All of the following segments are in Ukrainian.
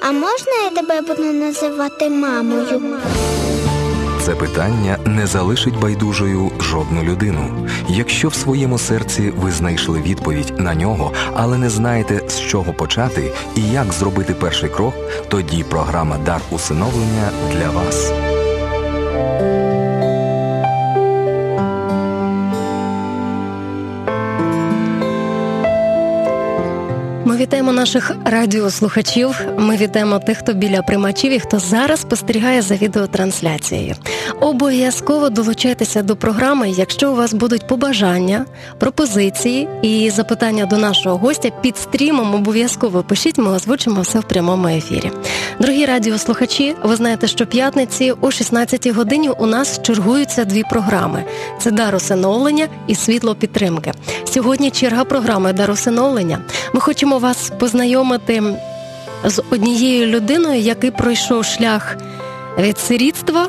а можна я тебе буду називати мамою? Це питання не залишить байдужою жодну людину. Якщо в своєму серці ви знайшли відповідь на нього, але не знаєте з чого почати і як зробити перший крок, тоді програма Дар усиновлення для вас. Вітаємо наших радіослухачів. Ми вітаємо тих, хто біля приймачів і хто зараз спостерігає за відеотрансляцією. Обов'язково долучайтеся до програми, якщо у вас будуть побажання, пропозиції і запитання до нашого гостя під стрімом. Обов'язково пишіть, ми озвучимо все в прямому ефірі. Дорогі радіослухачі, ви знаєте, що п'ятниці о 16-й годині у нас чергуються дві програми: це дар усиновлення і світло підтримки. Сьогодні черга програми дар усиновлення. Ми хочемо вас познайомити з однією людиною, який пройшов шлях від сирітства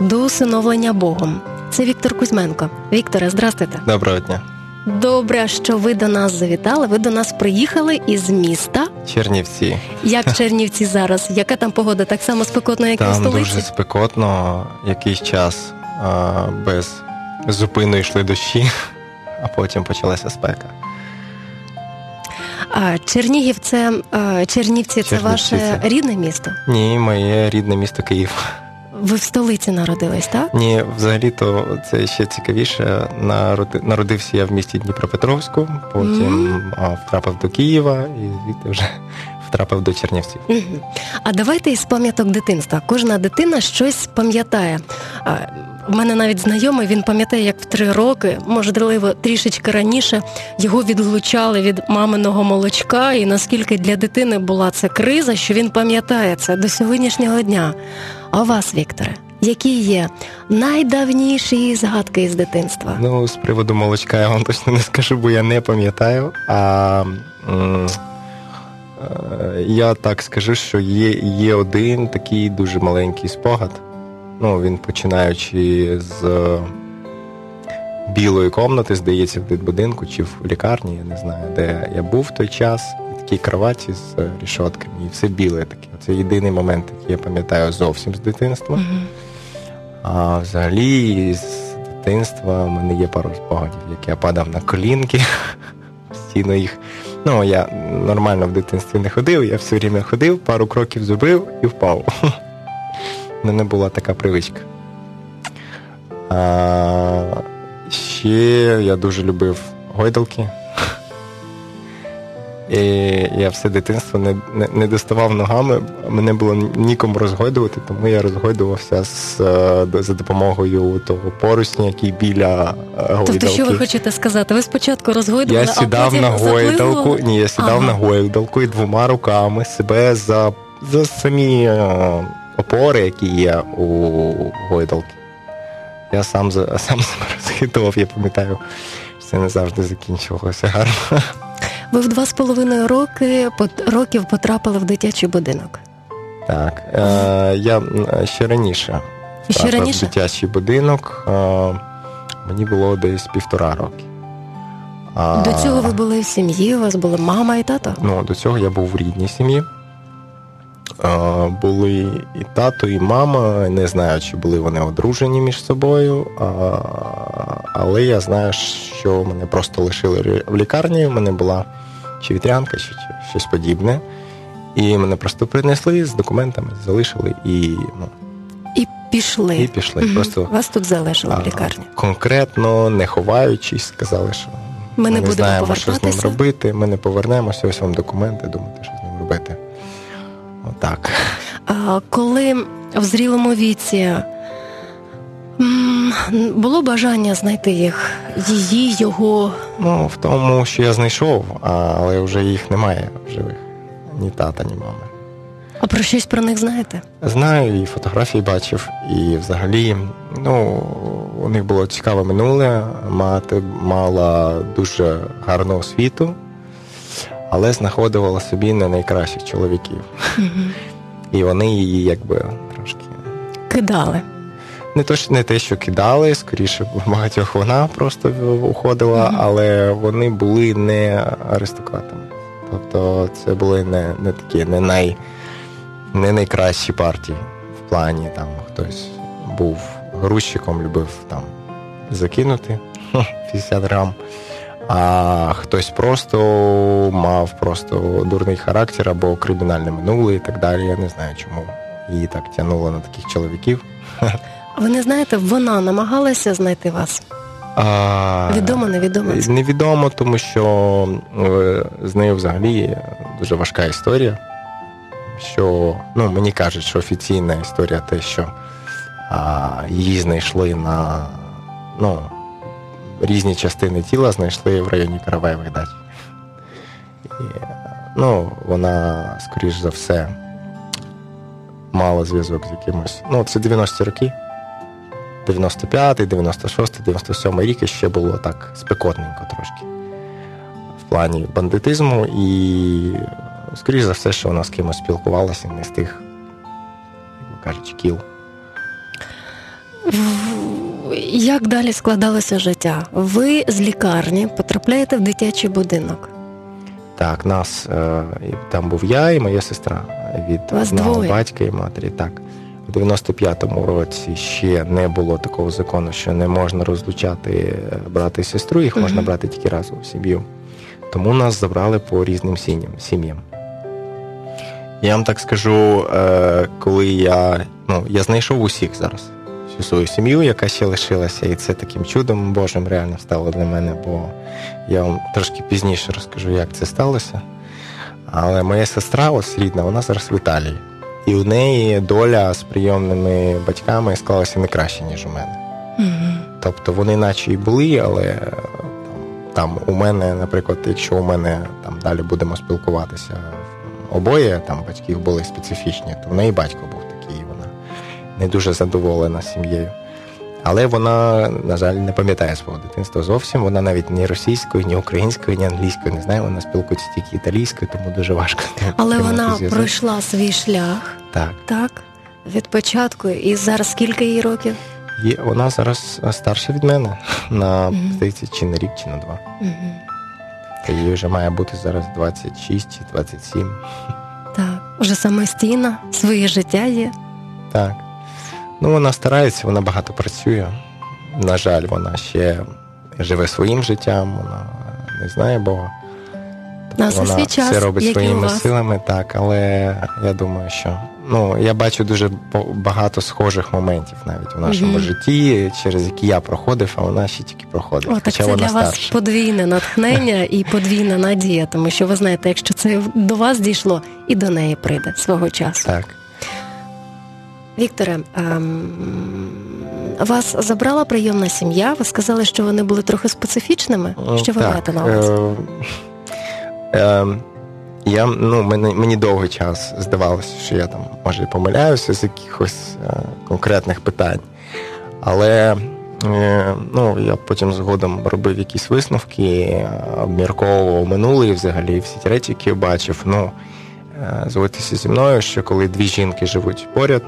до усиновлення Богом. Це Віктор Кузьменко. Вікторе, здрастуйте. Доброго дня. Добре, що ви до нас завітали. Ви до нас приїхали із міста. Чернівці. Як Чернівці зараз? Яка там погода? Так само спекотно, як там і в столиці? дуже спекотно, якийсь час а, без зупину йшли дощі, а потім почалася спека. Чернігів це Чернівці, це ваше рідне місто? Ні, моє рідне місто Київ. Ви в столиці народились, так? Ні, взагалі-то це ще цікавіше. Народи- Народився я в місті Дніпропетровську, потім а, втрапив до Києва і звідти вже втрапив до Чернівців. Мгм. А давайте із пам'яток дитинства. Кожна дитина щось пам'ятає. У мене навіть знайомий, він пам'ятає, як в три роки, можливо, трішечки раніше його відлучали від маминого молочка, і наскільки для дитини була це криза, що він пам'ятає це до сьогоднішнього дня. А у вас, Вікторе, які є найдавніші згадки із дитинства? Ну, з приводу молочка я вам точно не скажу, бо я не пам'ятаю. А е, я так скажу, що є, є один такий дуже маленький спогад. Ну, він починаючи з е, білої комнати, здається, в дитбудинку чи в лікарні, я не знаю, де я був в той час. І такій кроваті з е, рішотками, і все біле таке. Це єдиний момент, який я пам'ятаю зовсім з дитинства. А взагалі з дитинства в мене є пару спогадів, як я падав на колінки, постійно їх. Ну, я нормально в дитинстві не ходив, я все время ходив, пару кроків зробив і впав. Мене була така привичка. А, ще я дуже любив гойдалки. І я все дитинство не, не, не доставав ногами, мене було нікому розгойдувати, тому я розгойдувався з, е, за допомогою того поручня, який біля е, гойдалки. Тобто, що ви хочете сказати? Ви спочатку розгойдували, Я а сідав потім на гойдалку, ні, я сідав Ага. на гойдалку і двома руками себе за, за самі е, опори, які є у гойдалки. Я сам сам себе розхитував, я пам'ятаю, що це не завжди закінчувалося гарно. Ви в два з половиною роки років потрапили в дитячий будинок. Так, е, я ще раніше ще раніше? в дитячий будинок. Е, мені було десь півтора роки. А, До цього ви були в сім'ї, у вас були мама і тато. Ну, до цього я був в рідній сім'ї. Були і тато, і мама. Не знаю, чи були вони одружені між собою. Але я знаю, що мене просто лишили в лікарні. У мене була чи вітрянка, чи, щось подібне. І мене просто принесли з документами, залишили і, ну, І пішли. і пішли. Мгм. Просто Вас тут залишили в лікарні. Конкретно, не ховаючись, сказали, що Ми не будемо знаємо, що з ним робити. Ми не повернемося, ось вам документи, думайте, що з ним робити. Отак. А коли в зрілому віці було бажання знайти їх, її, його. Ну, в тому, що я знайшов, але вже їх немає в живих. Ні тата, ні мами. А про щось про них знаєте? Знаю, і фотографії бачив, і взагалі, ну, у них було цікаве минуле. Мати мала дуже гарну освіту, але знаходила собі не найкращих чоловіків. Мгм. І вони її якби трошки. Кидали. Не то, не те, що кидали, скоріше багатьох вона просто уходила, Мгм. але вони були не аристократами. Тобто це були не, не такі, не най, не найкращі партії в плані там хтось був грузчиком, любив там закинути 50 грам, а хтось просто мав просто дурний характер або кримінальне минуле і так далі. Я не знаю, чому її так тягнуло на таких чоловіків. Ви не знаєте, вона намагалася знайти вас? А, Відомо, невідомо. Невідомо, тому що е, з нею взагалі дуже важка історія. Що ну, мені кажуть, що офіційна історія те, що а, її знайшли на ну, різні частини тіла знайшли в районі Караваєвих дач. І, ну, вона, скоріш за все, мала зв'язок з якимось. Ну, це 90-ті роки. 95-й, 96-й, 97-й рік і ще було так спекотненько трошки в плані бандитизму, і, скоріш за все, що вона з кимось спілкувалася не з тих, як кажуть, кіл. Як далі складалося життя? Ви з лікарні потрапляєте в дитячий будинок. Так, нас е, там був я і моя сестра від Вас одного двоє? батька і матері. Так. У 95-му році ще не було такого закону, що не можна розлучати е, брата і сестру, їх можна брати тільки разом в сім'ю. Тому нас забрали по різним сім'ям. сім'ям. Я вам так скажу, е, коли я, ну, я знайшов усіх зараз всю свою сім'ю, яка ще лишилася, і це таким чудом Божим реально стало для мене, бо я вам трошки пізніше розкажу, як це сталося. Але моя сестра, ось рідна, вона зараз в Італії. І у неї доля з прийомними батьками склалася не краще, ніж у мене. Мгм. Тобто вони наче і були, але там, у мене, наприклад, якщо у мене там далі будемо спілкуватися, обоє там батьків були специфічні, то в неї батько був не дуже задоволена сім'єю. Але вона, на жаль, не пам'ятає свого дитинства зовсім. Вона навіть ні російською, ні українською, ні англійською не знає. Вона спілкується тільки італійською, тому дуже важко. Але вона пройшла свій шлях, Так. так? Від початку. І зараз скільки їй років? Є, вона зараз старша від мене на здається, чи на рік, чи на два. Мгм. Та їй вже має бути зараз 26 чи 27. Так, вже самостійна, своє життя є. Так. Ну, вона старається, вона багато працює. На жаль, вона ще живе своїм життям, вона не знає Бога. Тобто На все вона свій час, все робить своїми силами, так, але я думаю, що ну, я бачу дуже багато схожих моментів навіть у нашому Мгм. житті, через які я проходив, а вона ще тільки проходить. О, так хоча це вона для вас старша. подвійне натхнення і подвійна надія, тому що ви знаєте, якщо це до вас дійшло, і до неї прийде свого часу. Так. Вікторе, ем, вас забрала прийомна сім'я. Ви сказали, що вони були трохи специфічними. Що ви маєте на увазі? е, е, я, ну, мені, мені довгий час здавалося, що я там, може, і помиляюся з якихось е, конкретних питань. Але е, ну, я потім згодом робив якісь висновки, е, обмірковував минуле і взагалі всі ті речі, які я бачив. Ну, е, згодьтеся зі мною, що коли дві жінки живуть поряд,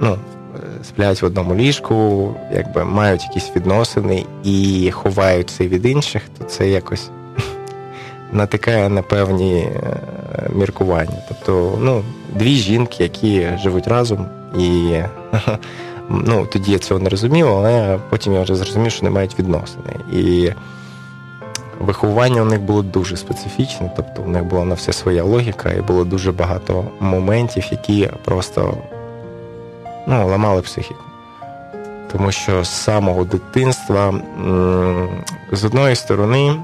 ну, е, сплять в одному ліжку, якби мають якісь відносини і ховають це від інших, то це якось натикає на певні е, міркування. Тобто, ну, дві жінки, які живуть разом, і ну, тоді я цього не розумів, але потім я вже зрозумів, що не мають відносини. І виховання у них було дуже специфічне, тобто у них була на все своя логіка, і було дуже багато моментів, які просто ну, ламали психіку. Тому що з самого дитинства, з одної сторони,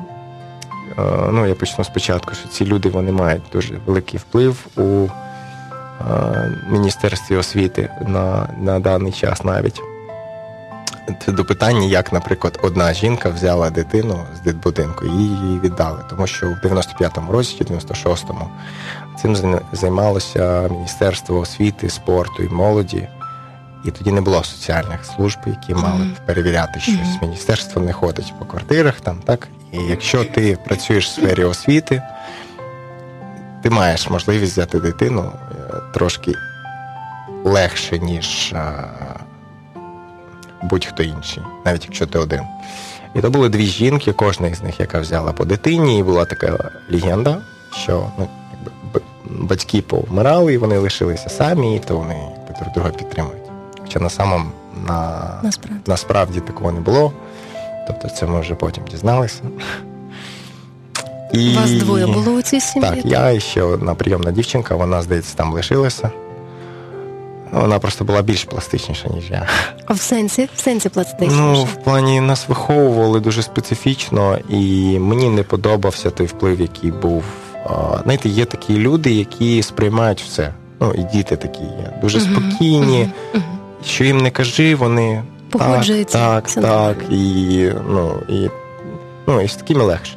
е, ну, я почну спочатку, що ці люди вони мають дуже великий вплив у е, Міністерстві освіти на, на даний час навіть. Це до питання, як, наприклад, одна жінка взяла дитину з дитбудинку і її віддали. Тому що в 95-му році чи 96-му цим займалося Міністерство освіти, спорту і молоді. І тоді не було соціальних служб, які мали Мгм. перевіряти щось. Міністерство не ходить по квартирах, там так. І якщо ти працюєш в сфері освіти, ти маєш можливість взяти дитину е, трошки легше, ніж е, будь-хто інший, навіть якщо ти один. І то були дві жінки, кожна із них, яка взяла по дитині, і була така легенда, що ну, якби, батьки повмирали, і вони лишилися самі, і то вони друг друга підтримують. Хоча на самому на, Насправді. насправді такого не було. Тобто це ми вже потім дізналися. І... Вас двоє було у цій сім'ї? Так, я і ще одна прийомна дівчинка, вона, здається, там лишилася. Ну, Вона просто була більш пластичніша, ніж я. А в сенсі? В сенсі пластичніше? Ну, в плані нас виховували дуже специфічно, і мені не подобався той вплив, який був. Знаєте, є такі люди, які сприймають все. Ну, і діти такі є. Дуже спокійні. мгм, мгм. Що їм не кажи, вони Погоджуються, Так, так, так. І, ну, і, ну, і з такими легше.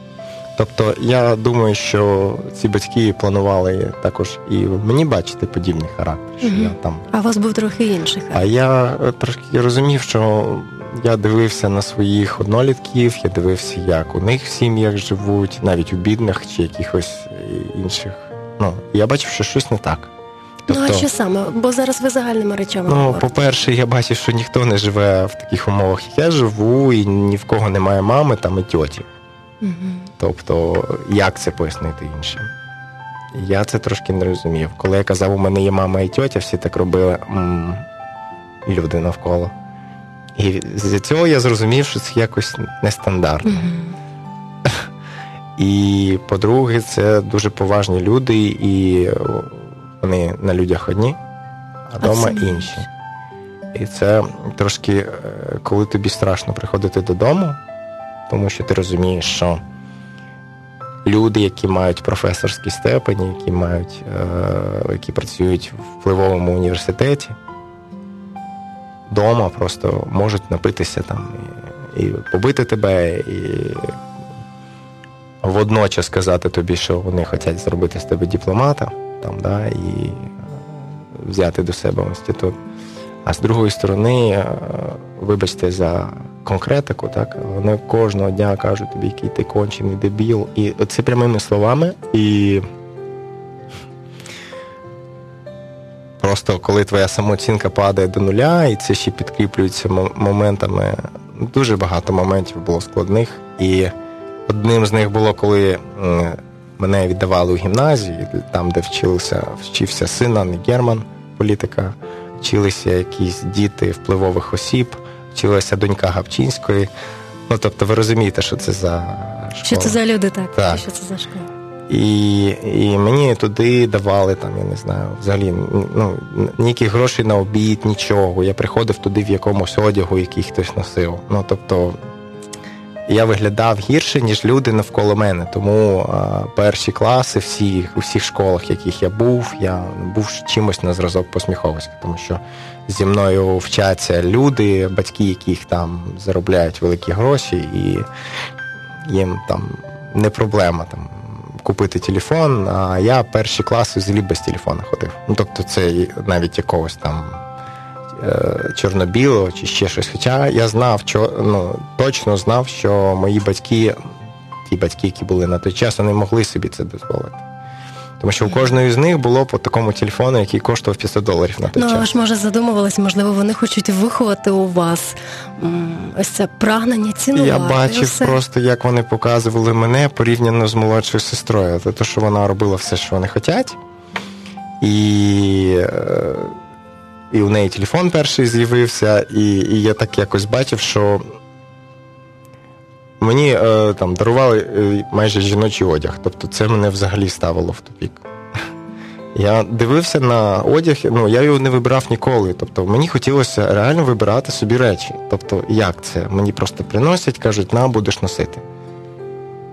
Тобто, я думаю, що ці батьки планували також і мені бачити подібний характер, що Мгм. я там. А у вас був трохи інший А я е, трошки розумів, що я дивився на своїх однолітків, я дивився, як у них в сім'ях живуть, навіть у бідних чи якихось е, інших. Ну, я бачив, що щось не так. Ну, а що саме? Бо зараз ви загальними речами Ну, говорите. по-перше, я бачив, що ніхто не живе в таких умовах, як я живу, і ні в кого немає мами там і тьоті. Мгм. Тобто, як це пояснити іншим? Я це трошки не розумів. Коли я казав, у мене є мама і тьотя, всі так робили м люди навколо. І з цього я зрозумів, що це якось нестандартно. Мгм. І по-друге, це дуже поважні люди, і вони на людях одні, а вдома інші. І це трошки, е, коли тобі страшно приходити додому, тому що ти розумієш, що люди, які мають професорські степені, які мають, е, які працюють в впливовому університеті, вдома просто можуть напитися там і, і побити тебе, і водночас сказати тобі, що вони хочуть зробити з тебе дипломата, там, да, і е, взяти до себе інститут. А з другої сторони, е, вибачте за конкретику, так, вони кожного дня кажуть тобі, який ти кончений дебіл. І це прямими словами. І просто коли твоя самооцінка падає до нуля, і це ще підкріплюється моментами. Дуже багато моментів було складних. І одним з них було, коли мене віддавали у гімназії, там, де вчився, вчився син Анни Герман, політика, вчилися якісь діти впливових осіб, вчилася донька Гапчинської. Ну, тобто, ви розумієте, що це за школа. Що це за люди, так? Так. Що це за школа? І, і мені туди давали там, я не знаю, взагалі ну, ніяких грошей на обід, нічого. Я приходив туди в якомусь одягу, який хтось носив. Ну тобто я виглядав гірше, ніж люди навколо мене. Тому перші класи всі, у всіх школах, в яких я був, я був чимось на зразок посміховиська, тому що зі мною вчаться люди, батьки, яких там заробляють великі гроші, і їм там не проблема там купити телефон, а я перші класи взагалі без телефона ходив. Ну тобто, це навіть якогось там чорно-білого чи ще щось. Хоча я знав, що ну точно знав, що мої батьки, ті батьки, які були на той час, вони могли собі це дозволити. Тому що у кожної з них було по такому телефону, який коштував 500 доларів на той Ну, час. але ж може задумувалися, можливо, вони хочуть виховати у вас ось це прагнення цінувати. Я бачив все. просто, як вони показували мене порівняно з молодшою сестрою. Це те, що вона робила все, що вони хочуть. І, е, і у неї телефон перший з'явився, і, і я так якось бачив, що мені е, там дарували е, майже жіночий одяг. Тобто це мене взагалі ставило в тупік. Я дивився на одяг, ну я його не вибирав ніколи. Тобто мені хотілося реально вибирати собі речі. Тобто, як це? Мені просто приносять, кажуть, на, будеш носити.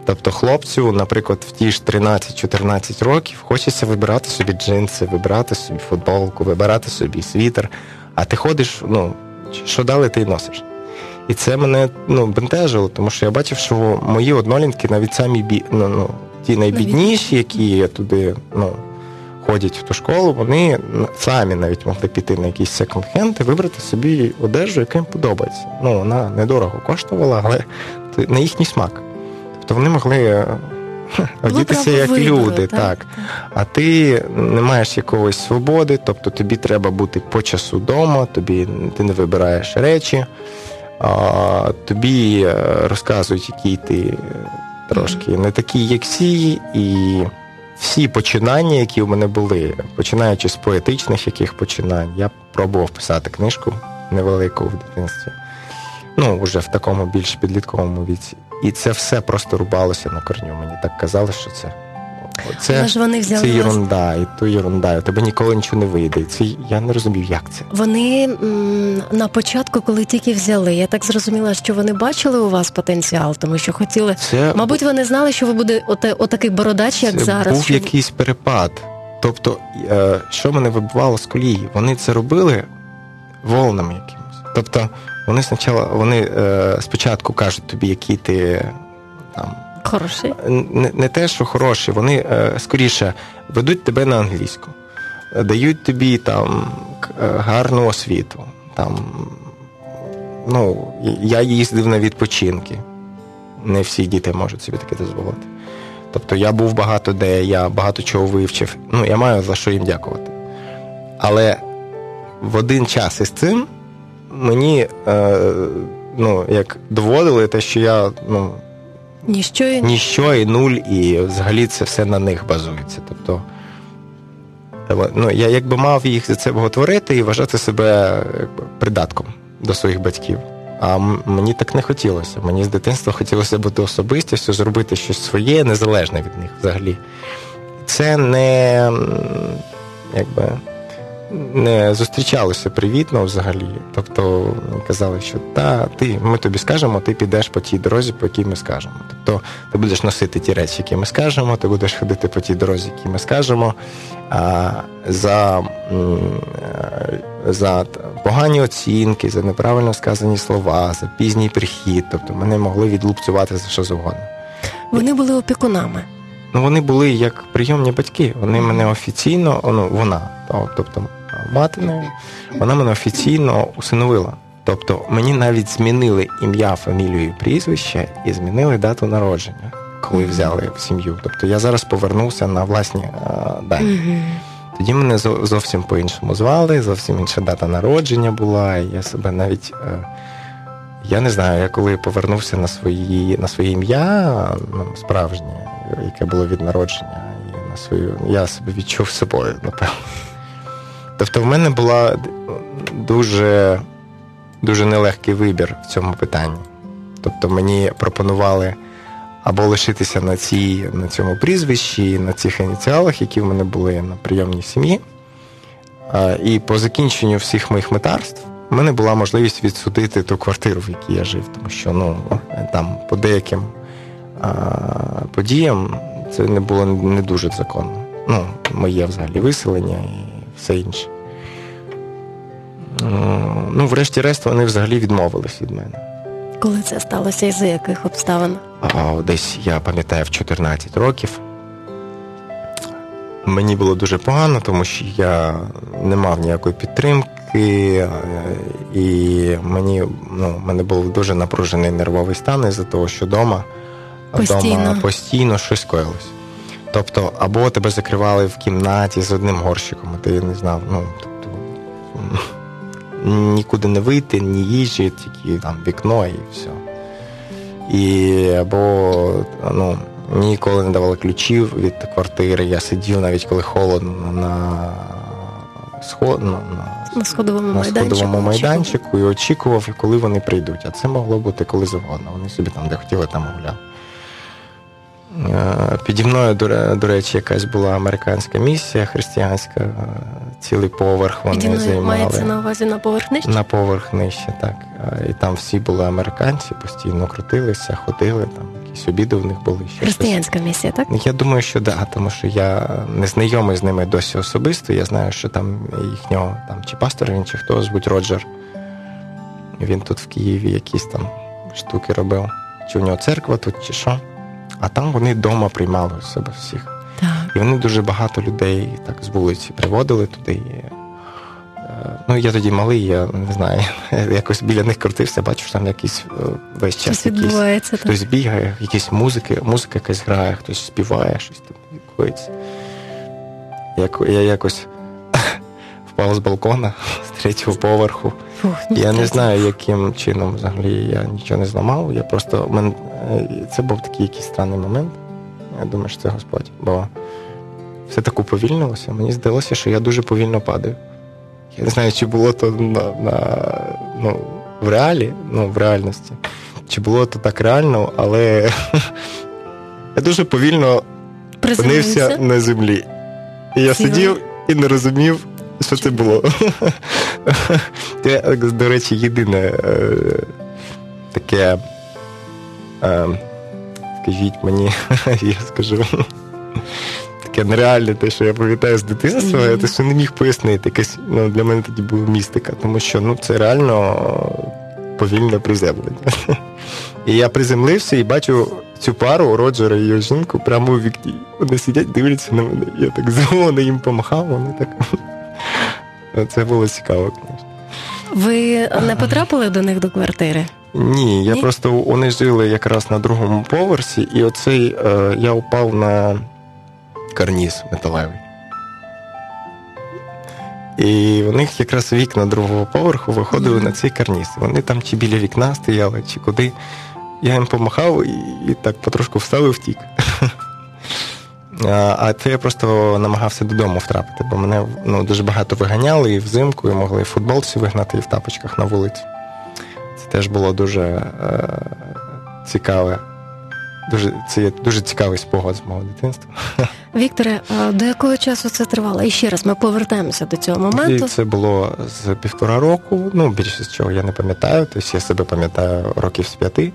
Тобто, хлопцю, наприклад, в ті ж 13-14 років хочеться вибирати собі джинси, вибирати собі футболку, вибирати собі світер, а ти ходиш, ну, що дали, ти й носиш. І це мене ну, бентежило, тому що я бачив, що мої однолітки навіть самі бі... ну, ну, ті найбідніші, які туди ну, ходять в ту школу, вони самі навіть могли піти на якийсь секонд-хенд і вибрати собі одежу, яка їм подобається. Ну, вона недорого коштувала, але на їхній смак. Тобто вони могли е, одітися як вибору, люди, так, так. А ти не маєш якоїсь свободи, тобто тобі треба бути по часу вдома, тобі ти не вибираєш речі, а, тобі е, розказують, який ти трошки не такий, як всі, і всі починання, які в мене були, починаючи з поетичних яких починань, я пробував писати книжку невелику в дитинстві. Ну, вже в такому більш підлітковому віці. І це все просто рубалося на корню. Мені так казали, що це. Це, Але ж вони взяли це ерунда, і то ерунда, у тебе ніколи нічого не вийде. Це я не розумів, як це. Вони м, на початку, коли тільки взяли, я так зрозуміла, що вони бачили у вас потенціал, тому що хотіли. Це Мабуть, вони знали, що ви буде оте, отакий бородач, як це зараз. був що якийсь перепад. Тобто, е, що мене вибивало з колії? Вони це робили волнами якимось. Тобто, вони спочатку, вони е, спочатку кажуть тобі, які ти там. Хороший. Не, не те, що хороші, вони е, скоріше ведуть тебе на англійську, дають тобі там е, гарну освіту. Там, ну, я їздив на відпочинки. Не всі діти можуть собі таке дозволити. Тобто я був багато де, я багато чого вивчив. Ну, я маю за що їм дякувати. Але в один час із цим мені е, ну, як доводили те, що я ну, Ніщо і ніщо і нуль, і взагалі це все на них базується. Тобто, ну, я якби мав їх за це боготворити і вважати себе якби, придатком до своїх батьків. А мені так не хотілося. Мені з дитинства хотілося бути особистістю, зробити щось своє, незалежне від них взагалі. Це не якби. Не зустрічалося привітно взагалі. Тобто казали, що та ти, ми тобі скажемо, ти підеш по тій дорозі, по якій ми скажемо. Тобто ти будеш носити ті речі, які ми скажемо, ти будеш ходити по тій дорозі, які ми скажемо. А, за, е, за погані оцінки, за неправильно сказані слова, за пізній прихід. Тобто мене могли відлупцювати за що завгодно. вони були опікунами. Ну, вони були як прийомні батьки. Вони мене офіційно, ну вона, тобто мати вона мене офіційно усиновила. Тобто мені навіть змінили ім'я, фамілію і прізвище і змінили дату народження, коли взяли в сім'ю. Тобто я зараз повернувся на власні е, дані. Тоді мене зовсім по-іншому звали, зовсім інша дата народження була. І я себе навіть. е, Я не знаю, я коли повернувся на свої, на своє ім'я, справжнє, яке було від народження, і на свою, я себе відчув собою, напевно. Тобто в мене була дуже, дуже нелегкий вибір в цьому питанні. Тобто мені пропонували або лишитися на, цій, на цьому прізвищі, на цих ініціалах, які в мене були на прийомній сім'ї. І по закінченню всіх моїх метарств в мене була можливість відсудити ту квартиру, в якій я жив, тому що ну, там по деяким подіям це не було не дуже законно. Ну, моє взагалі виселення все інше. Ну, врешті-решт, вони взагалі відмовились від мене. Коли це сталося і за яких обставин? А, десь я пам'ятаю в 14 років. Мені було дуже погано, тому що я не мав ніякої підтримки, е, і мені ну, в мене був дуже напружений нервовий стан із-за того, що вдома Постійно. постійно щось коїлось. Тобто, або тебе закривали в кімнаті з одним горщиком, і ти не знав, ну, тобто, нікуди не вийти, ні їжі, тільки там вікно і все. І або ну, ніколи не давали ключів від квартири. Я сидів навіть коли холодно на сход, на, на, На сходовому на майданчику. сходовому майданчику і очікував, коли вони прийдуть. А це могло бути коли завгодно. Вони собі там, де хотіли, там гуляли. Е, Піді мною, до, речі, якась була американська місія християнська, е, цілий поверх вони Піді мною займали. мається на увазі на поверх нижче? На поверх нижче, так. І там всі були американці, постійно крутилися, ходили, там якісь обіди в них були. Ще щось. Християнська місія, так? Я думаю, що да, тому що я не знайомий з ними досі особисто. Я знаю, що там їхнього там чи пастор він, чи хто звуть Роджер. Він тут в Києві якісь там штуки робив. Чи у нього церква тут, чи що. А там вони вдома приймали у себе всіх. Так. І вони дуже багато людей так з вулиці приводили туди. Е, ну, я тоді малий, я не знаю, якось біля них крутився, бачу, що там якийсь е, весь час якийсь, так. хтось бігає, якісь музики, музика якась грає, хтось співає, щось там відбувається. Як, я якось впав з балкона з третього поверху. Фух, Я не знаю, яким чином взагалі я нічого не зламав. Я просто мен... е, це був такий якийсь странний момент. Я думаю, що це Господь. Бо все так уповільнилося. Мені здалося, що я дуже повільно падаю. Я не знаю, чи було то на, на, ну, в реалі, ну, в реальності, чи було то так реально, але я дуже повільно опинився на землі. І я Сіли. сидів і не розумів, що це було. Це, до речі, єдине е, таке, е, скажіть мені, я скажу. Таке нереальне те, що я пам'ятаю з дитинства, Мгм. я те, що не міг пояснити. Якась, ну, для мене тоді була містика, тому що ну, це реально повільне приземлення. І я приземлився і бачу цю пару Роджера і його жінку прямо у вікні. Вони сидять, дивляться на мене. Я так зелено їм помахав, вони так. Це було цікаво, звісно. Ви не потрапили до них до квартири? Ні, я Ні? просто вони жили якраз на другому поверсі, і оцей е, я упав на карніз металевий. І у них якраз вікна другого поверху виходили Мгм. на цей карніз. Вони там чи біля вікна стояли, чи куди. Я їм помахав і, і так потрошку встав і втік. А, це я просто намагався додому втрапити, бо мене ну, дуже багато виганяли і взимку, і могли і в футболці вигнати, і в тапочках на вулиці. Це теж було дуже е, цікаве. Дуже, це є дуже цікавий спогад з мого дитинства. Вікторе, до якого часу це тривало? І ще раз ми повертаємося до цього І моменту. це було з півтора року. Ну, більшість чого я не пам'ятаю. Тобто я себе пам'ятаю років з п'яти,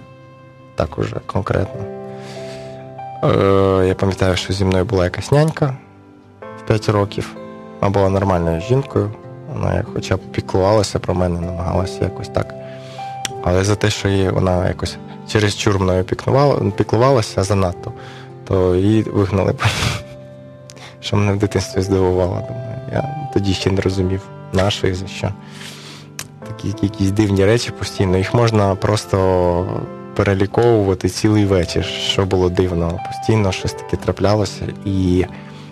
так уже конкретно. Е, я пам'ятаю, що зі мною була якась нянька в 5 років. Вона була нормальною жінкою. Вона хоча б піклувалася про мене, намагалася якось так. Але за те, що її вона якось через чур мною піклувалася занадто, то її вигнали. Що мене в дитинстві здивувало. Думаю, я тоді ще не розумів нашої за що. Такі якісь дивні речі постійно. Їх можна просто переліковувати цілий вечір, що було дивно. Постійно щось таке траплялося, і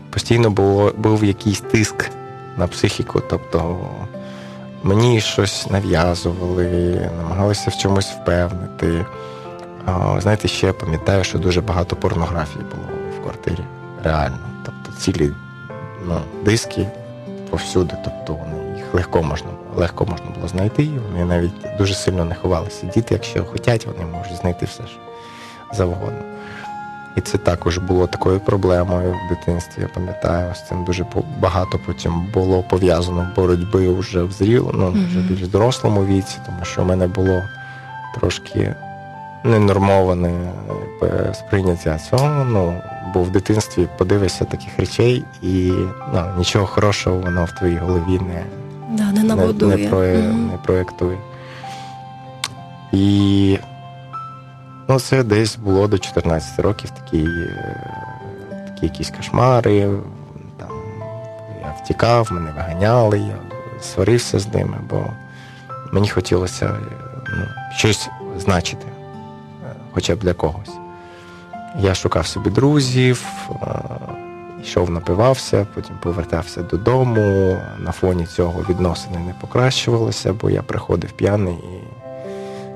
постійно було, був якийсь тиск на психіку. Тобто мені щось нав'язували, намагалися в чомусь впевнити. Знаєте, ще пам'ятаю, що дуже багато порнографії було в квартирі. Реально. Тобто цілі ну, диски повсюди. Тобто вони, їх легко можна, легко можна було знайти. і Вони навіть дуже сильно не ховалися. Діти, якщо хочуть, вони можуть знайти все що завгодно. І це також було такою проблемою в дитинстві, я пам'ятаю. З цим дуже багато потім було пов'язано боротьби вже в зрілому, ну, вже більш дорослому віці, тому що в мене було трошки ненормоване е, сприйняття цього. Ну, бо в дитинстві подивишся таких речей, і ну, нічого хорошого воно в твоїй голові не, Да, не не, набудує. не, проє, Мгм. не проєктує. І ну, це десь було до 14 років такі, е, такі якісь кошмари. Там, я втікав, мене виганяли, я сварився з ними, бо мені хотілося ну, щось значити, е, хоча б для когось. Я шукав собі друзів, е, йшов, напивався, потім повертався додому. На фоні цього відносини не покращувалися, бо я приходив п'яний і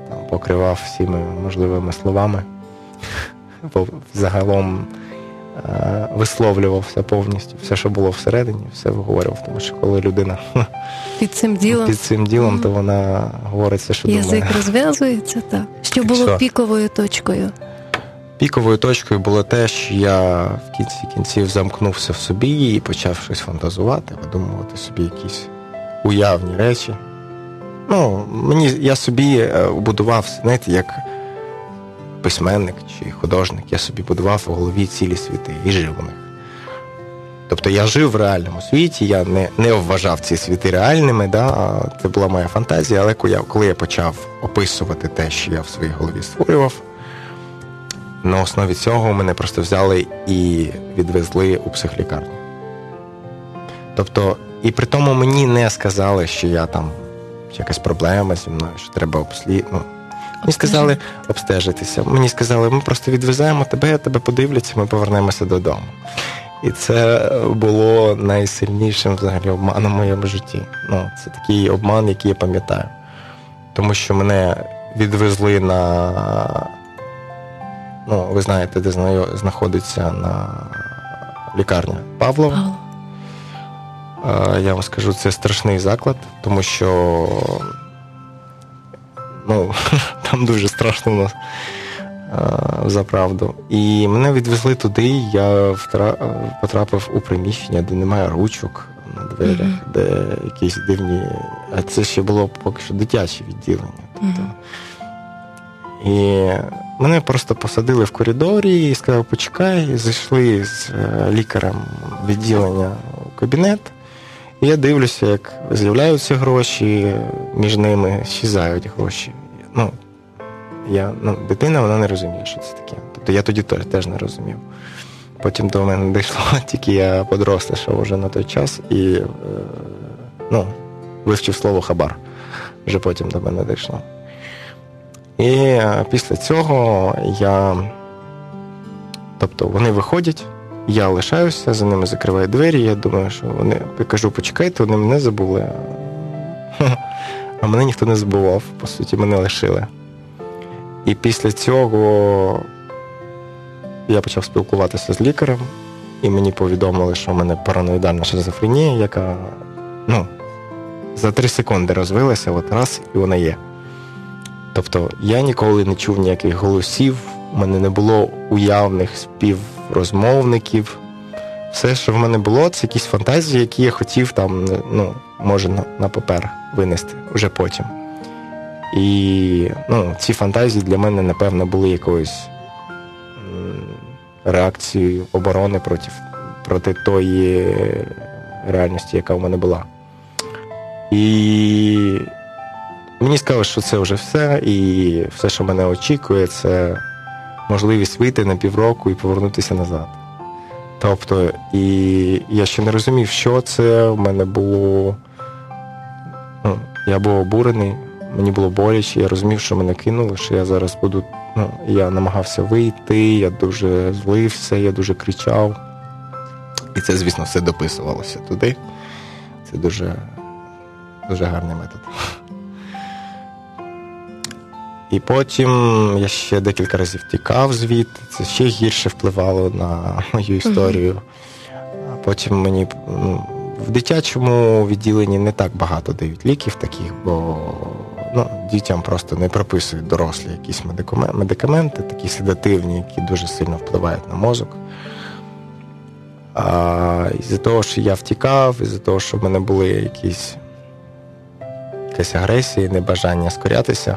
там, покривав всіми можливими словами. Бо загалом е, висловлювався повністю все, що було всередині, все виговорював. Тому що коли людина Під цим ділом під цим ділом, то вона говорить все, що язик думає. розв'язується, так. Що було що? піковою точкою? Піковою точкою було те, що я в кінці кінців замкнувся в собі і почав щось фантазувати, видумувати собі якісь уявні речі. Ну, мені я собі е, будував, знаєте, як письменник чи художник, я собі будував у голові цілі світи і жив у них. Тобто я жив в реальному світі, я не, не вважав ці світи реальними, да, це була моя фантазія, але коли я, коли я почав описувати те, що я в своїй голові створював, на основі цього мене просто взяли і відвезли у психлікарню. Тобто, і при тому мені не сказали, що я там якась проблема зі мною, що треба обслід... ну, Мені сказали обстежитися. Мені сказали, ми просто відвеземо тебе, тебе подивляться, ми повернемося додому. І це було найсильнішим взагалі обманом в моєму житті. Ну, це такий обман, який я пам'ятаю. Тому що мене відвезли на. Ну, ви знаєте, де знаходиться на лікарня Павлова. Павло. Я вам скажу, це страшний заклад, тому що ну, там дуже страшно у нас за правду. І мене відвезли туди, я потрапив у приміщення, де немає ручок на дверях, Мгм. де якісь дивні. А це ще було поки що дитяче відділення. Тобто. Мгм. І мене просто посадили в коридорі і сказали, почекай, зайшли з е, лікарем відділення у кабінет. І я дивлюся, як з'являються гроші, між ними щезають гроші. Ну, я, ну, дитина вона не розуміє, що це таке. Тобто я тоді теж, не розумів. Потім до мене дійшло, тільки я подорослішав вже на той час і е, ну, вивчив слово хабар. Вже потім до мене дійшло. І е, після цього я. Тобто вони виходять, я лишаюся, за ними закриваю двері. Я думаю, що вони я кажу, почекайте, вони мене забули. А мене ніхто не забував, по суті, мене лишили. І після цього я почав спілкуватися з лікарем, і мені повідомили, що в мене параноїдальна шизофренія, яка ну, за три секунди розвилася, от раз, і вона є. Тобто я ніколи не чув ніяких голосів, у мене не було уявних співрозмовників. Все, що в мене було, це якісь фантазії, які я хотів там, ну, може, на, на папер винести вже потім. І ну, ці фантазії для мене, напевно, були якоюсь реакцією оборони проти, проти тої реальності, яка в мене була. І Мені сказали, що це вже все, і все, що мене очікує, це можливість вийти на півроку і повернутися назад. Тобто, і я ще не розумів, що це. В мене було. Ну, я був обурений, мені було боляче, я розумів, що мене кинули, що я зараз буду. Ну, я намагався вийти, я дуже злився, я дуже кричав. І це, звісно, все дописувалося туди. Це дуже, дуже гарний метод. І потім я ще декілька разів тікав звідти, це ще гірше впливало на мою історію. Потім мені ну, в дитячому відділенні не так багато дають ліків таких, бо ну, дітям просто не прописують дорослі якісь медикаменти, такі седативні, які дуже сильно впливають на мозок. А із-за того, що я втікав, із-за того, що в мене були якісь якась агресія, небажання скорятися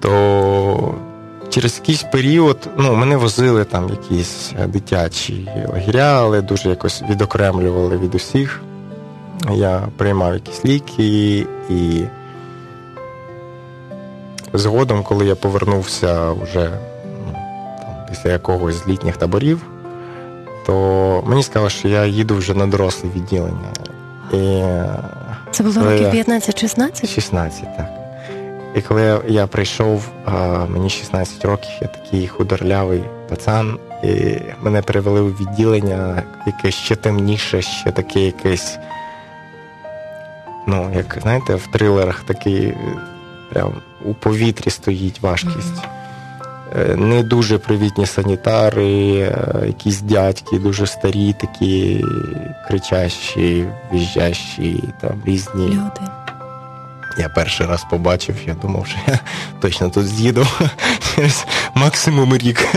то через якийсь період ну, мене возили там якісь дитячі лагеря, але дуже якось відокремлювали від усіх. Я приймав якісь ліки, і згодом, коли я повернувся вже ну, там, після якогось з літніх таборів, то мені сказали, що я їду вже на доросле відділення. І Це було років 15-16? 16, так. І коли я, прийшов, мені 16 років, я такий худорлявий пацан, і мене перевели у відділення, яке ще темніше, ще таке якесь. Ну, як знаєте, в трилерах такий прям у повітрі стоїть важкість. Не дуже привітні санітари, якісь дядьки, дуже старі, такі кричащі, віжджащі, там різні. Люди. Я перший раз побачив, я думав, що я точно тут з'їду через максимум рік.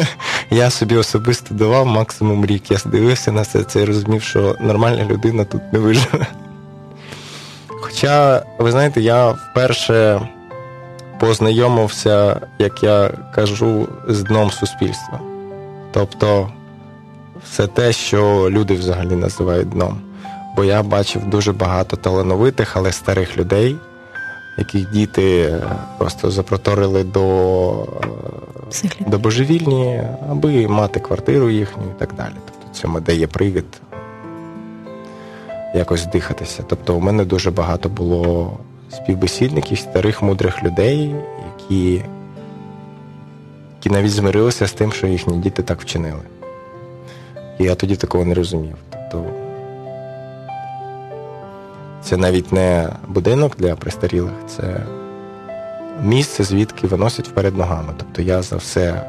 Я собі особисто давав максимум рік. Я дивився на це, це і розумів, що нормальна людина тут не виживе. Хоча, ви знаєте, я вперше познайомився, як я кажу, з дном суспільства. Тобто, все те, що люди взагалі називають дном. Бо я бачив дуже багато талановитих, але старих людей, яких діти е, просто запроторили до, е, до божевільні, аби мати квартиру їхню і так далі. Тобто цьому дає привід якось дихатися. Тобто, у мене дуже багато було співбесідників, старих мудрих людей, які, які навіть змирилися з тим, що їхні діти так вчинили. І я тоді такого не розумів. Тобто, це навіть не будинок для престарілих, це місце, звідки виносять вперед ногами. Тобто я за все е,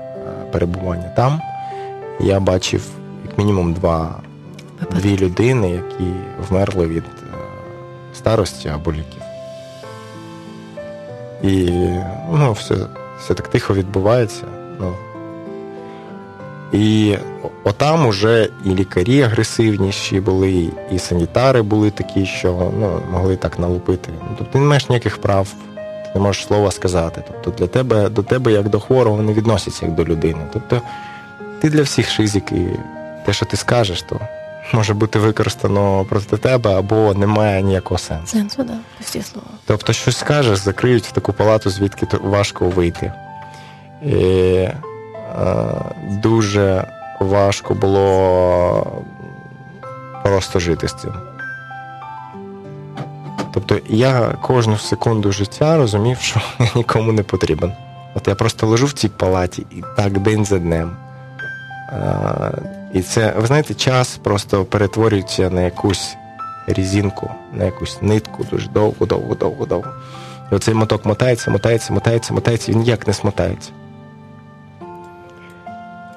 перебування там я бачив як мінімум два, дві людини, які вмерли від е, старості або ліків. І ну, все, все так тихо відбувається. Ну. І отам уже і лікарі агресивніші були, і санітари були такі, що ну, могли так налупити. Ну, Тобто ти не маєш ніяких прав, ти не можеш слова сказати. Тобто для тебе, до тебе, як до хворого, вони відносяться як до людини. Тобто ти для всіх шизик, і те, що ти скажеш, то може бути використано проти тебе або немає ніякого сенсу. Сенсу, да, пусті слова. Тобто, щось скажеш, закриють в таку палату, звідки важко вийти. І, е, дуже важко було просто жити з цим. Тобто я кожну секунду життя розумів, що я нікому не потрібен. От я просто лежу в цій палаті і так день за днем. І це, ви знаєте, час просто перетворюється на якусь різинку, на якусь нитку дуже довго, довго, довго, довго. І оцей моток мотається, мотається, мотається, мотається, він ніяк не смотається.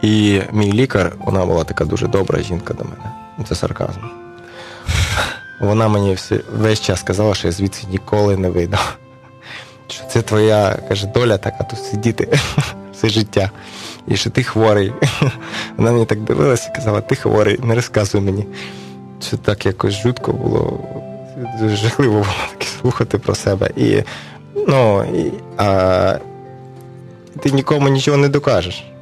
І мій лікар, вона була така дуже добра жінка до мене. Це сарказм. Вона мені всі, весь час казала, що я звідси ніколи не вийду. Що це твоя каже, доля така тут сидіти все життя. І що ти хворий. Вона мені так дивилася і казала, ти хворий, не розказуй мені. Це так якось жутко було, дуже жахливо було таке слухати про себе. І, ну, і, а, ти нікому нічого не докажеш.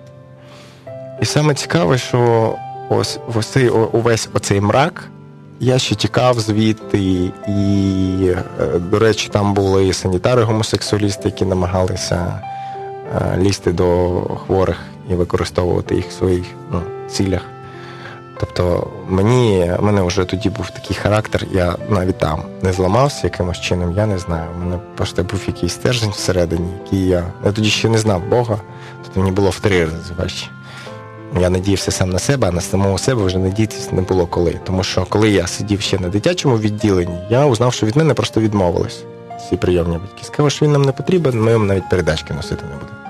І саме цікаве, що ось, ось увесь оцей мрак, я ще тікав звідти, і, е, до речі, там були і санітари-гомосексуалісти, які намагалися е, лізти до хворих і використовувати їх в своїх ну, цілях. Тобто мені мене вже тоді був такий характер, я навіть там не зламався якимось чином, я не знаю. У мене просто був якийсь стержень всередині, який я. Я тоді ще не знав Бога, тобто мені було в три рази важче. Я надіявся сам на себе, а на самого себе вже надіятися не було коли. Тому що коли я сидів ще на дитячому відділенні, я узнав, що від мене просто відмовились всі прийомні батьки. Сказали, що він нам не потрібен, ми вам навіть передачки носити не будемо.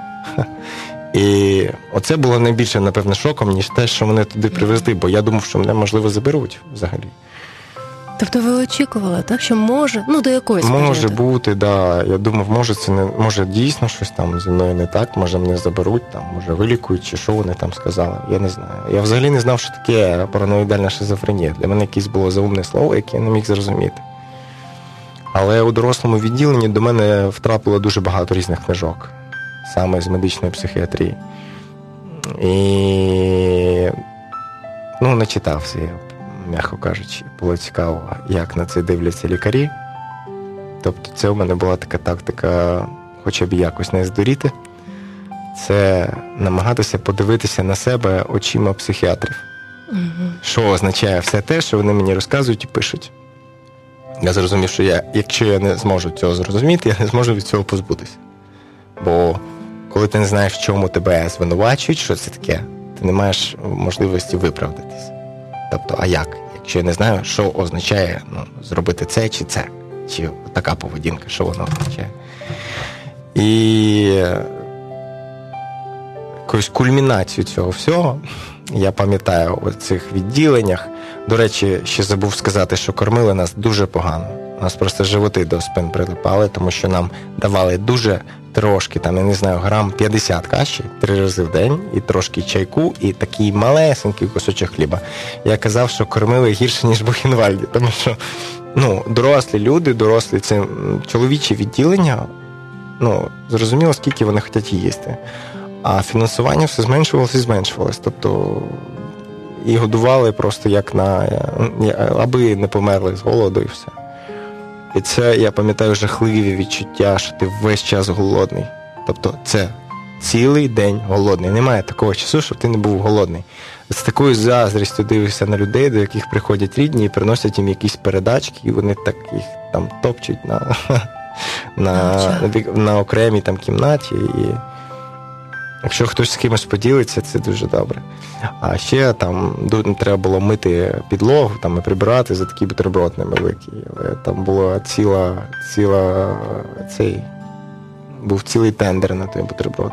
І оце було найбільше, напевне, шоком, ніж те, що мене туди привезли, бо я думав, що мене можливо заберуть взагалі. Тобто ви очікували, так? Що може, ну до якоїсь може періоду. бути, да. Я думав, може це не може дійсно щось там зі мною не так, може мене заберуть, там, може вилікують, чи що вони там сказали. Я не знаю. Я взагалі не знав, що таке параноїдальна шизофренія. Для мене якесь було заумне слово, яке я не міг зрозуміти. Але у дорослому відділенні до мене втрапило дуже багато різних книжок, саме з медичної психіатрії. І ну, начитався я, м'яко кажучи, було цікаво, як на це дивляться лікарі. Тобто, це у мене була така тактика, хоча б якось не здуріти. Це намагатися подивитися на себе очима психіатрів. Угу. Що означає все те, що вони мені розказують і пишуть. Я зрозумів, що я, якщо я не зможу цього зрозуміти, я не зможу від цього позбутися. Бо коли ти не знаєш, в чому тебе звинувачують, що це таке, ти не маєш можливості виправдатись. Тобто, а як? Якщо я не знаю, що означає ну, зробити це чи це, чи така поведінка, що воно означає. І якусь кульмінацію цього всього я пам'ятаю у цих відділеннях. До речі, ще забув сказати, що кормили нас дуже погано. У нас просто животи до спин прилипали, тому що нам давали дуже трошки, там, я не знаю, грам 50 каші три рази в день, і трошки чайку, і такий малесенький кусочок хліба. Я казав, що кормили гірше, ніж Бухенвальді, тому що ну, дорослі люди, дорослі це чоловічі відділення, ну, зрозуміло, скільки вони хочуть їсти. А фінансування все зменшувалося і зменшувалося. Тобто і годували просто як на аби не померли з голоду і все. І це, я пам'ятаю, жахливі відчуття, що ти весь час голодний. Тобто це цілий день голодний. Немає такого часу, щоб ти не був голодний. З такою заздрістю дивишся на людей, до яких приходять рідні і приносять їм якісь передачки, і вони так їх там топчуть на на, на, на окремій там кімнаті. І Якщо хтось з кимось поділиться, це дуже добре. А ще там треба було мити підлогу там, і прибирати за такий бутерброд невеликий. Але там була ціла, ціла цей. Був цілий тендер на той бутерброд.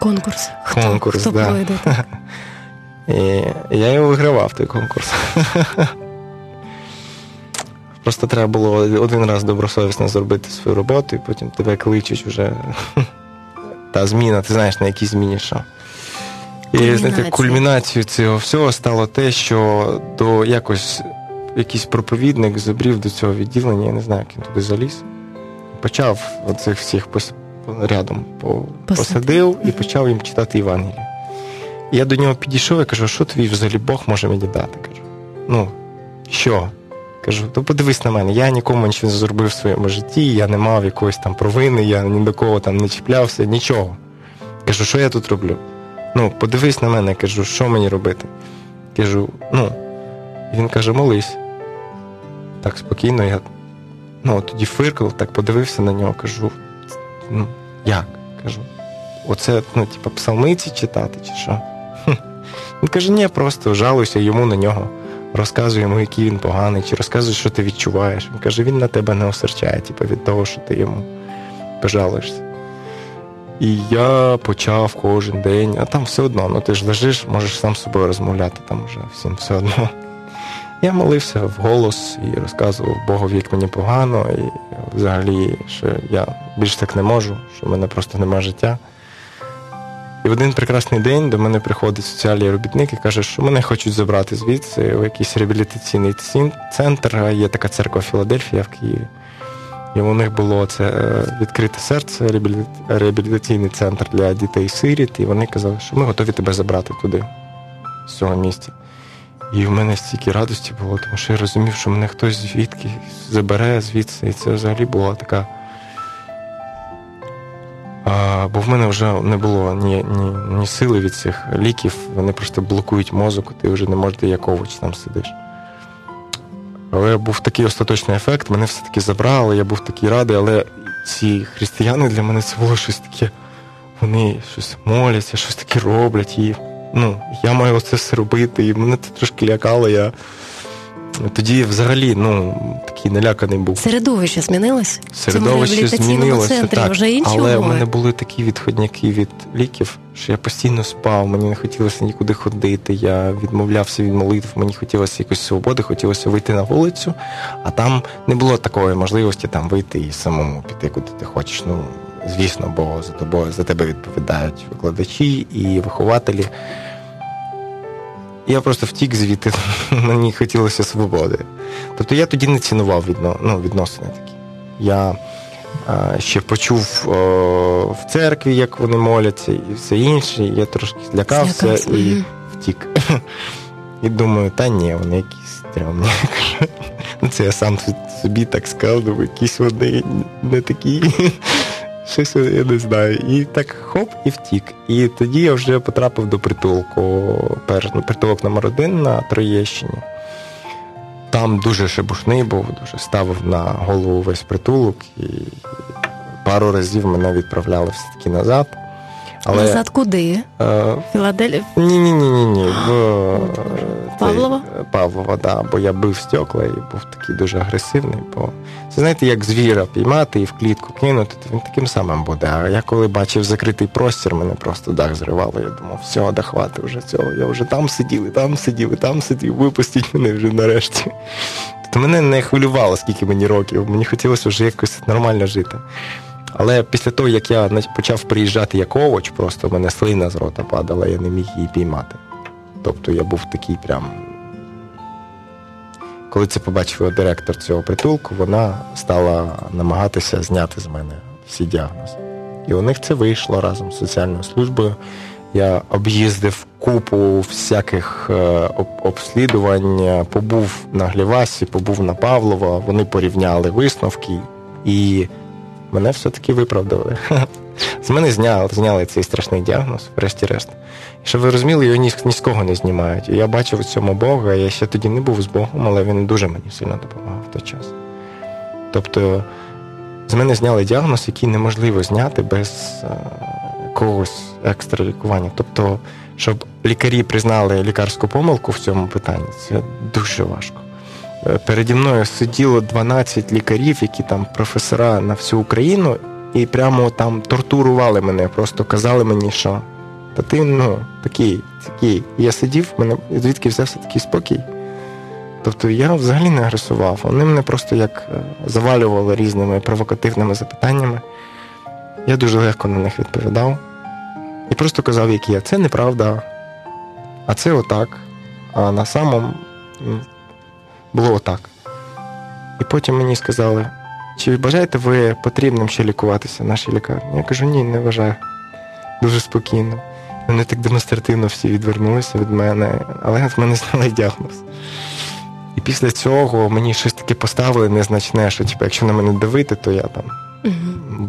Конкурс. Хто, Конкурс, хто да. пройде, так. І я його вигравав той конкурс. Просто треба було один раз добросовісно зробити свою роботу, і потім тебе кличуть вже та зміна, ти знаєш, на якій зміні що. І знаєте, кульмінацією цього всього стало те, що до якось якийсь проповідник забрів до цього відділення, я не знаю, як він туди заліз. Почав оцих всіх пос... рядом посадив і почав їм читати Євангеліє. Я до нього підійшов і кажу, що тобі взагалі Бог може мені дати? Кажу, ну, що? Кажу, то подивись на мене, я нікому нічого не зробив в своєму житті, я не мав якоїсь там провини, я ні до кого там не чіплявся, нічого. Кажу, що я тут роблю? Ну, подивись на мене, кажу, що мені робити? Кажу, ну, він каже, молись. Так спокійно, я ну, тоді фиркав, так подивився на нього, кажу, ну, як? Кажу, оце, ну, типа, псалмиці читати, чи що? Він каже, ні, просто жалуйся йому на нього, розказуй йому, який він поганий, чи розказуй, що ти відчуваєш. Він каже, він на тебе не осерчає, типу, від того, що ти йому пожалуєшся. І я почав кожен день, а там все одно, ну ти ж лежиш, можеш сам з собою розмовляти, там вже всім все одно. Я молився в голос і розказував Богові, як мені погано, і взагалі, що я більш так не можу, що в мене просто немає життя. І в один прекрасний день до мене приходить соціальний робітник і каже, що мене хочуть забрати звідси в якийсь реабілітаційний центр. Є така церква Філадельфія в Києві. І у них було це е, відкрите серце, реабілітаційний центр для дітей-сиріт. І вони казали, що ми готові тебе забрати туди, з цього місця. І в мене стільки радості було, тому що я розумів, що мене хтось звідки забере звідси. І це взагалі була така. Бо в мене вже не було ні ні, ні сили від цих ліків, вони просто блокують мозок, ти вже не можеш як овоч там сидиш. Але був такий остаточний ефект, мене все-таки забрали, я був такий радий, але ці християни для мене це було щось таке. Вони щось моляться, щось таке роблять. І ну, я маю це все робити, і мене це трошки лякало. Я тоді взагалі ну, такий наляканий був. Середовище змінилось? Середовище змінилося, так, вже іншого. але у мене були такі відходняки від ліків, що я постійно спав, мені не хотілося нікуди ходити, я відмовлявся від молитв, мені хотілося якоїсь свободи, хотілося вийти на вулицю, а там не було такої можливості там вийти і самому піти, куди ти хочеш. Ну, Звісно, бо за тобою за тебе відповідають викладачі і вихователі. Я просто втік звідти, мені хотілося свободи. Тобто я тоді не цінував відно, ну, відносини такі. Я а, ще почув о, в церкві, як вони моляться, і все інше. І я трошки злякався Злякався. і втік. І думаю, та ні, вони якісь стрьомні. Ну, це я сам собі так сказав, думаю, якісь вони не такі щось я не знаю. І так хоп, і втік. І тоді я вже потрапив до притулку. Перш, ну, притулок номер один на Троєщині. Там дуже шебушний був, дуже ставив на голову весь притулок, і пару разів мене відправляли все-таки назад. Але... Назад куди? Е... Філадельфія? Ні, ні, ні, ні, ні. В Павлова? Павлова, да, бо я бив стекла і був такий дуже агресивний. Бо це знаєте, як звіра піймати і в клітку кинути, то він таким самим буде. А я коли бачив закритий простір, мене просто дах зривало. Я думав, все, да хвати вже цього. Я вже там сидів, і там сидів, і там сидів, випустіть мене вже нарешті. Тобто мене не хвилювало, скільки мені років. Мені хотілося вже якось нормально жити. Але після того, як я почав приїжджати як овоч, просто мене слина з рота падала, я не міг її піймати. Тобто я був такий прям. Коли це побачив директор цього притулку, вона стала намагатися зняти з мене всі діагнози. І у них це вийшло разом з соціальною службою. Я об'їздив купу всяких е, обслідувань, побув на Глівасі, побув на Павлова, вони порівняли висновки, і мене все-таки виправдали. З мене зняли зняли цей страшний діагноз, врешті-решт. І щоб ви розуміли, його ні, ні з кого не знімають. І я бачив у цьому Бога, я ще тоді не був з Богом, але він дуже мені сильно допомагав в той час. Тобто з мене зняли діагноз, який неможливо зняти без е, екстра лікування. Тобто, щоб лікарі признали лікарську помилку в цьому питанні, це дуже важко. Переді мною сиділо 12 лікарів, які там професора на всю Україну, і прямо там тортурували мене, просто казали мені, що та ти ну, такий такий. І я сидів, мене звідки взявся такий спокій. Тобто я взагалі не агресував. Вони мене просто як е, завалювали різними провокативними запитаннями. Я дуже легко на них відповідав. І просто казав, як є. Це неправда, а це отак. А на самому було отак. І потім мені сказали, чи бажаєте ви потрібним ще лікуватися в нашій лікарні? Я кажу, ні, не вважаю. Дуже спокійно. Вони так демонстративно всі відвернулися від мене, але з мене знали діагноз. І після цього мені щось таке поставили незначне, що типу, якщо на мене давити, то я там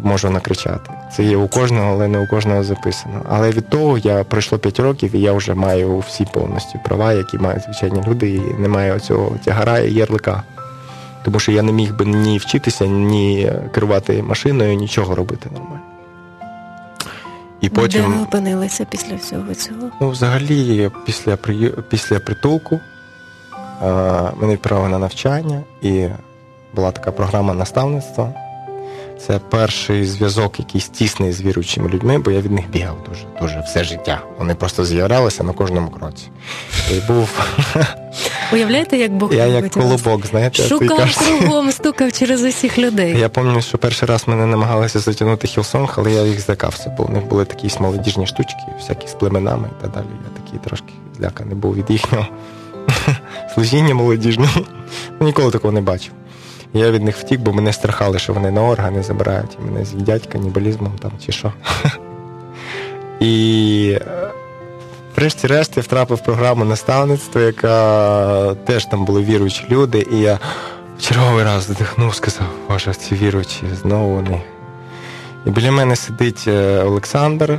Можу накричати. Це є у кожного, але не у кожного записано. Але від того я пройшло 5 років, і я вже маю всі повністю права, які мають звичайні люди, і немає оцього тягара і ярлика. Тому що я не міг би ні вчитися, ні керувати машиною, нічого робити нормально. І Де ви опинилися після всього цього? ну, взагалі, після, після притулку мене відправили на навчання, і була така програма наставництва. Це перший зв'язок, якийсь тісний з віруючими людьми, бо я від них бігав дуже, дуже все життя. Вони просто з'являлися на кожному кроці. І був Уявляєте, як Бог я як колобок, знаєте, Шукав кругом, стукав через усіх людей. Я пам'ятаю, що перший раз мене намагалися затягнути Хілсонг, але я їх злякався, бо у них були такі молодіжні штучки, всякі з племенами і так далі. Я такий трошки зляканий був від їхнього служіння молодіжного. Ніколи такого не бачив. Я від них втік, бо мене страхали, що вони на органи забирають, і мене з'їдять канібалізмом там чи що. І врешті-решт я втрапив в програму наставництва, яка теж там були віруючі люди, і я в черговий раз вдихнув, сказав, боже, ці віруючі, знову вони. І біля мене сидить е, Олександр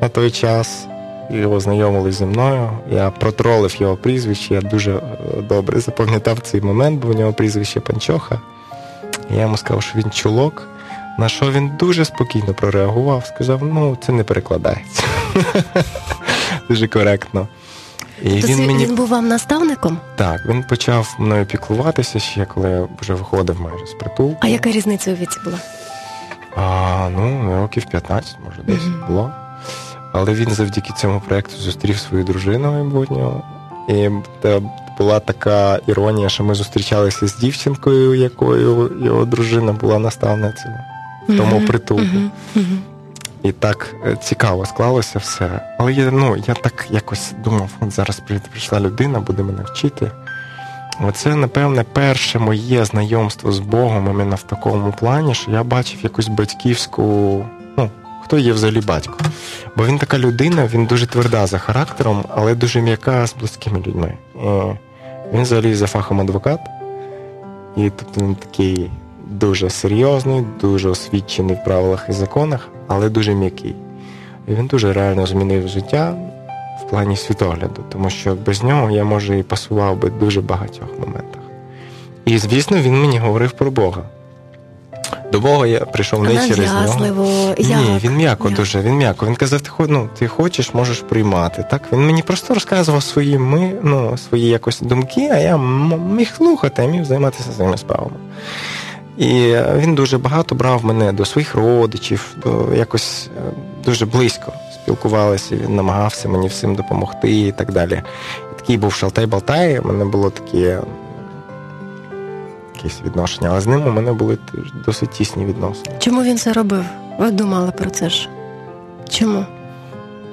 на той час. Його знайомили зі мною. Я протролив його прізвище, я дуже е, добре запам'ятав цей момент, бо у нього прізвище Панчоха. Я йому сказав, що він чулок, на що він дуже спокійно прореагував, сказав, ну, це не перекладається. Дуже коректно. І То він мені він був вам наставником? так, він почав мною піклуватися ще, коли я вже виходив майже з притулку. А яка різниця у віці була? А, ну, років 15, може, десь Мгм. було. Але він завдяки цьому проєкту зустрів свою дружину майбутнього. І була така іронія, що ми зустрічалися з дівчинкою, якою його дружина була наставницею в тому притулку. І так е, цікаво склалося все. Але я, ну, я так якось думав, от зараз прийшла людина, буде мене вчити. Оце, напевне, перше моє знайомство з Богом іменно в такому плані, що я бачив якусь батьківську. Ну, хто є взагалі батько? Бо він така людина, він дуже тверда за характером, але дуже м'яка з близькими людьми. Він взагалі за фахом адвокат. І тобто він такий дуже серйозний, дуже освічений в правилах і законах, але дуже м'який. І він дуже реально змінив життя в плані світогляду, тому що без нього я, може, і пасував би дуже багатьох моментах. І, звісно, він мені говорив про Бога. До Бога я прийшов не через нього. Нав'язливо. Ні, він м'яко Як? дуже, він м'яко. Він казав, ти, ну, ти хочеш, можеш приймати. Так? Він мені просто розказував свої, ми, ну, свої якось думки, а я міг слухати, а міг займатися своїми справами. І він дуже багато брав мене до своїх родичів, до якось е, дуже близько спілкувалися. Він намагався мені всім допомогти і так далі. І такий був шалтай-балтай, у мене було таке якісь відношення, але з ним у мене були досить тісні відносини. Чому він це робив? Ви думали про це ж? Чому?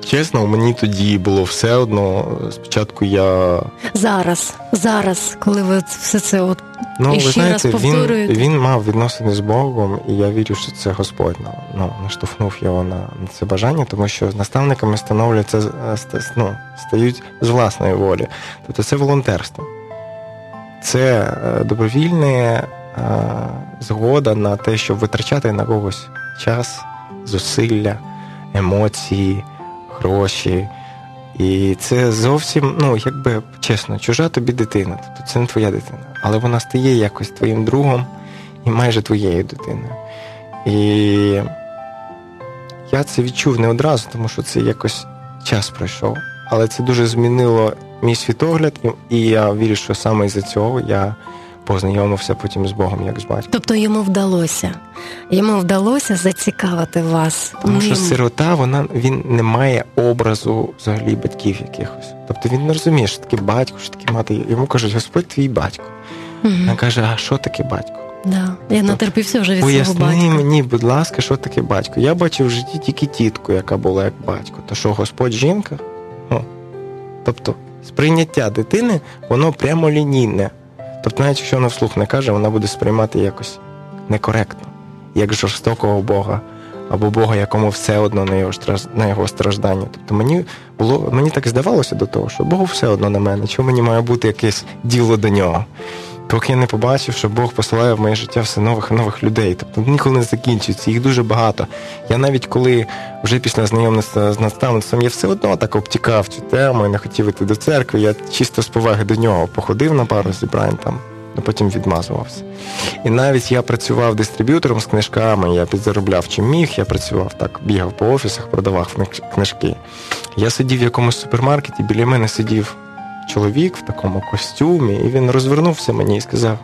Чесно, мені тоді було все одно. Спочатку я. Зараз, зараз, коли ви все це от Ну, І ви знаєте, раз він, повторюєте. він мав відносини з Богом, і я вірю, що це Господь ну, ну, наштовхнув його на, на це бажання, тому що наставниками становляться ну, стають з власної волі. Тобто це волонтерство. Це е, добровільне е, згода на те, щоб витрачати на когось час, зусилля, емоції, гроші. І це зовсім, ну, якби чесно, чужа тобі дитина. Тобто це не твоя дитина. Але вона стає якось твоїм другом і майже твоєю дитиною. І я це відчув не одразу, тому що це якось час пройшов. Але це дуже змінило мій світогляд, і- і я вірю, що саме із-за цього я познайомився потім з Богом, як з батьком. Тобто йому вдалося. Йому вдалося зацікавити вас. Тому що сирота, вона він не має образу взагалі батьків якихось. Тобто він не розуміє, що таке батько, що таке мати. Йому кажуть, Господь твій батько. Мгм. Він каже, а що таке батько? Да. Я натерпівся вже від свого Поясни мені, будь ласка, що таке батько. Я бачив в житті тільки тітку, яка була як батько. То що Господь жінка? Ну, тобто, сприйняття дитини, воно прямолінійне. Тобто, навіть якщо вона вслух не каже, вона буде сприймати якось некоректно, як жорстокого Бога, або Бога, якому все одно на його на його страждання. Тобто мені було, мені так здавалося до того, що Богу все одно на мене, чому мені має бути якесь діло до нього. Поки я не побачив, що Бог посилає в моє життя все нових і нових людей. Тобто ніколи не закінчується, їх дуже багато. Я навіть коли вже після знайомства з наставництвом, я все одно так обтікав цю тему і не хотів іти до церкви. Я чисто з поваги до нього походив на пару зібрань там, а потім відмазувався. І навіть я працював дистриб'ютором з книжками, я підзаробляв чим міг, я працював так, бігав по офісах, продавав книжки. Я сидів в якомусь супермаркеті, біля мене сидів чоловік в такому костюмі, і він розвернувся мені і сказав: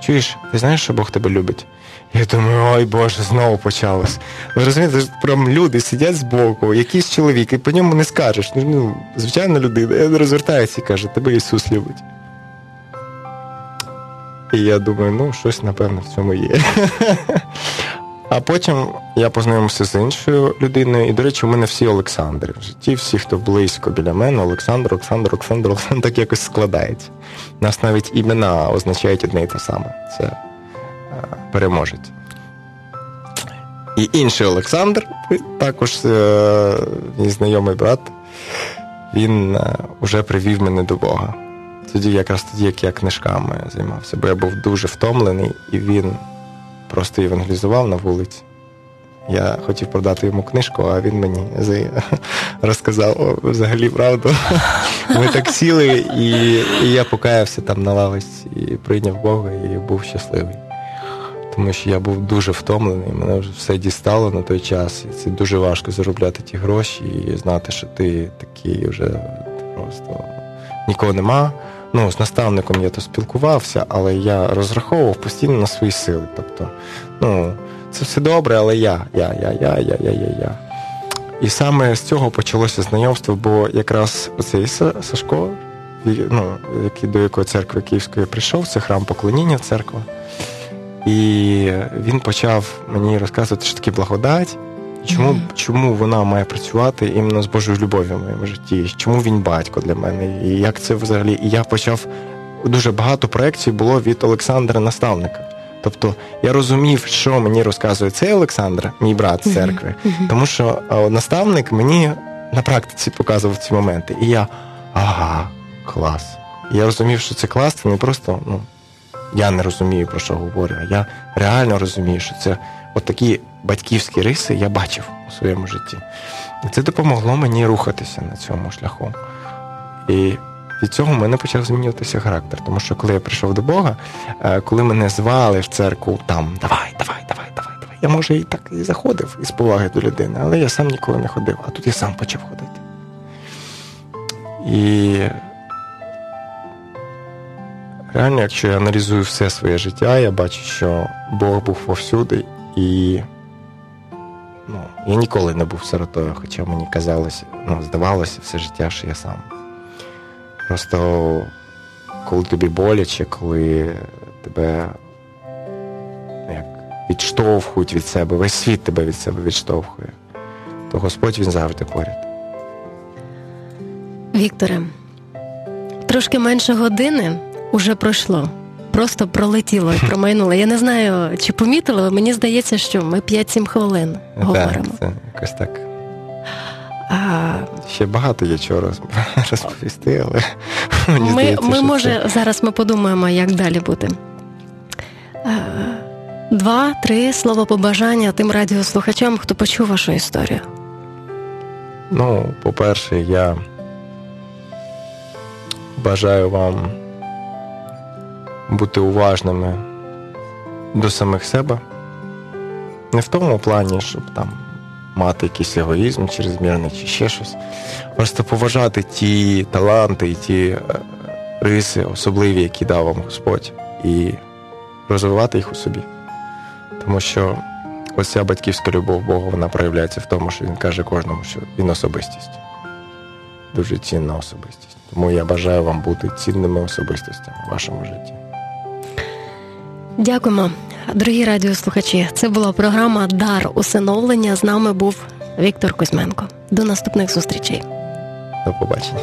Чуєш, ти знаєш, що Бог тебе любить? Я думаю, ой Боже, знову почалось. Ви розумієте, прям люди сидять збоку, якийсь чоловік, і по ньому не скажеш. Ну, ну звичайна людина, розвертається і каже, тебе Ісус любить. І я думаю, ну, щось, напевно, в цьому є. А потім я познайомився з іншою людиною, і, до речі, у мене всі Олександри в житті, всі, хто близько біля мене, Олександр, Олександр, Олександр, Олександр, так якось складається. Нас навіть імена означають одне і те саме. Це е, переможець. І інший Олександр, також е, мій знайомий брат, він е, уже привів мене до Бога. Тоді, якраз тоді, як я книжками займався, бо я був дуже втомлений, і він просто евангелізував на вулиці. Я хотів продати йому книжку, а він мені розказав взагалі правду. Ми так сіли, і, і я покаявся там на лавиці, і прийняв Бога, і був щасливий. Тому що я був дуже втомлений, мене вже все дістало на той час. І це дуже важко заробляти ті гроші і знати, що ти такий вже просто нікого нема. Ну, з наставником я то спілкувався, але я розраховував постійно на свої сили. Тобто, ну, це все добре, але я, я, я, я, я, я, я, я. І саме з цього почалося знайомство, бо якраз оцей Сашко, ну, який, до якої церкви Київської прийшов, це храм поклоніння церква. І він почав мені розказувати, що таке благодать, чому, чому вона має працювати іменно з Божою любов'ю в моєму житті, чому він батько для мене, і як це взагалі. І я почав дуже багато проєктів було від Олександра Наставника. Тобто я розумів, що мені розказує цей Олександр, мій брат з церкви, тому що наставник мені на практиці показував ці моменти. І я ага, клас. І я розумів, що це клас, це не просто, ну, я не розумію, про що говорю, а я реально розумію, що це от такі батьківські риси я бачив у своєму житті. І це допомогло мені рухатися на цьому шляху. І від цього в мене почав змінюватися характер. Тому що коли я прийшов до Бога, е, коли мене звали в церкву там давай, давай, давай, давай, давай. Я може і так і заходив із поваги до людини, але я сам ніколи не ходив, а тут я сам почав ходити. І реально, якщо я аналізую все своє життя, я бачу, що Бог був повсюди, і ну, я ніколи не був сиротою, хоча мені казалося, ну, здавалося все життя, що я сам. Просто коли тобі боляче, коли тебе як, відштовхують від себе, весь світ тебе від себе відштовхує, то Господь він завжди поряд. Вікторе, трошки менше години уже пройшло. Просто пролетіло і промайнуло. Я не знаю, чи помітили, але мені здається, що ми 5-7 хвилин говоримо. Так, це якось так. А, Ще багато є чого роз- розповісти, але мені ми, здається, ми що може, зараз ми подумаємо, як далі бути. Два, три слова побажання тим радіослухачам, хто почув вашу історію. Ну, по-перше, я бажаю вам бути уважними до самих себе. Не в тому плані, щоб там мати якийсь егоїзм чрезмірний чи ще щось. Просто поважати ті таланти і ті е, риси особливі, які дав вам Господь, і розвивати їх у собі. Тому що ось ця батьківська любов Бога вона проявляється в тому, що він каже кожному, що він особистість. Дуже цінна особистість. Тому я бажаю вам бути цінними особистостями в вашому житті. Дякуємо, дорогі радіослухачі. Це була програма Дар усиновлення. З нами був Віктор Кузьменко. До наступних зустрічей. До побачення.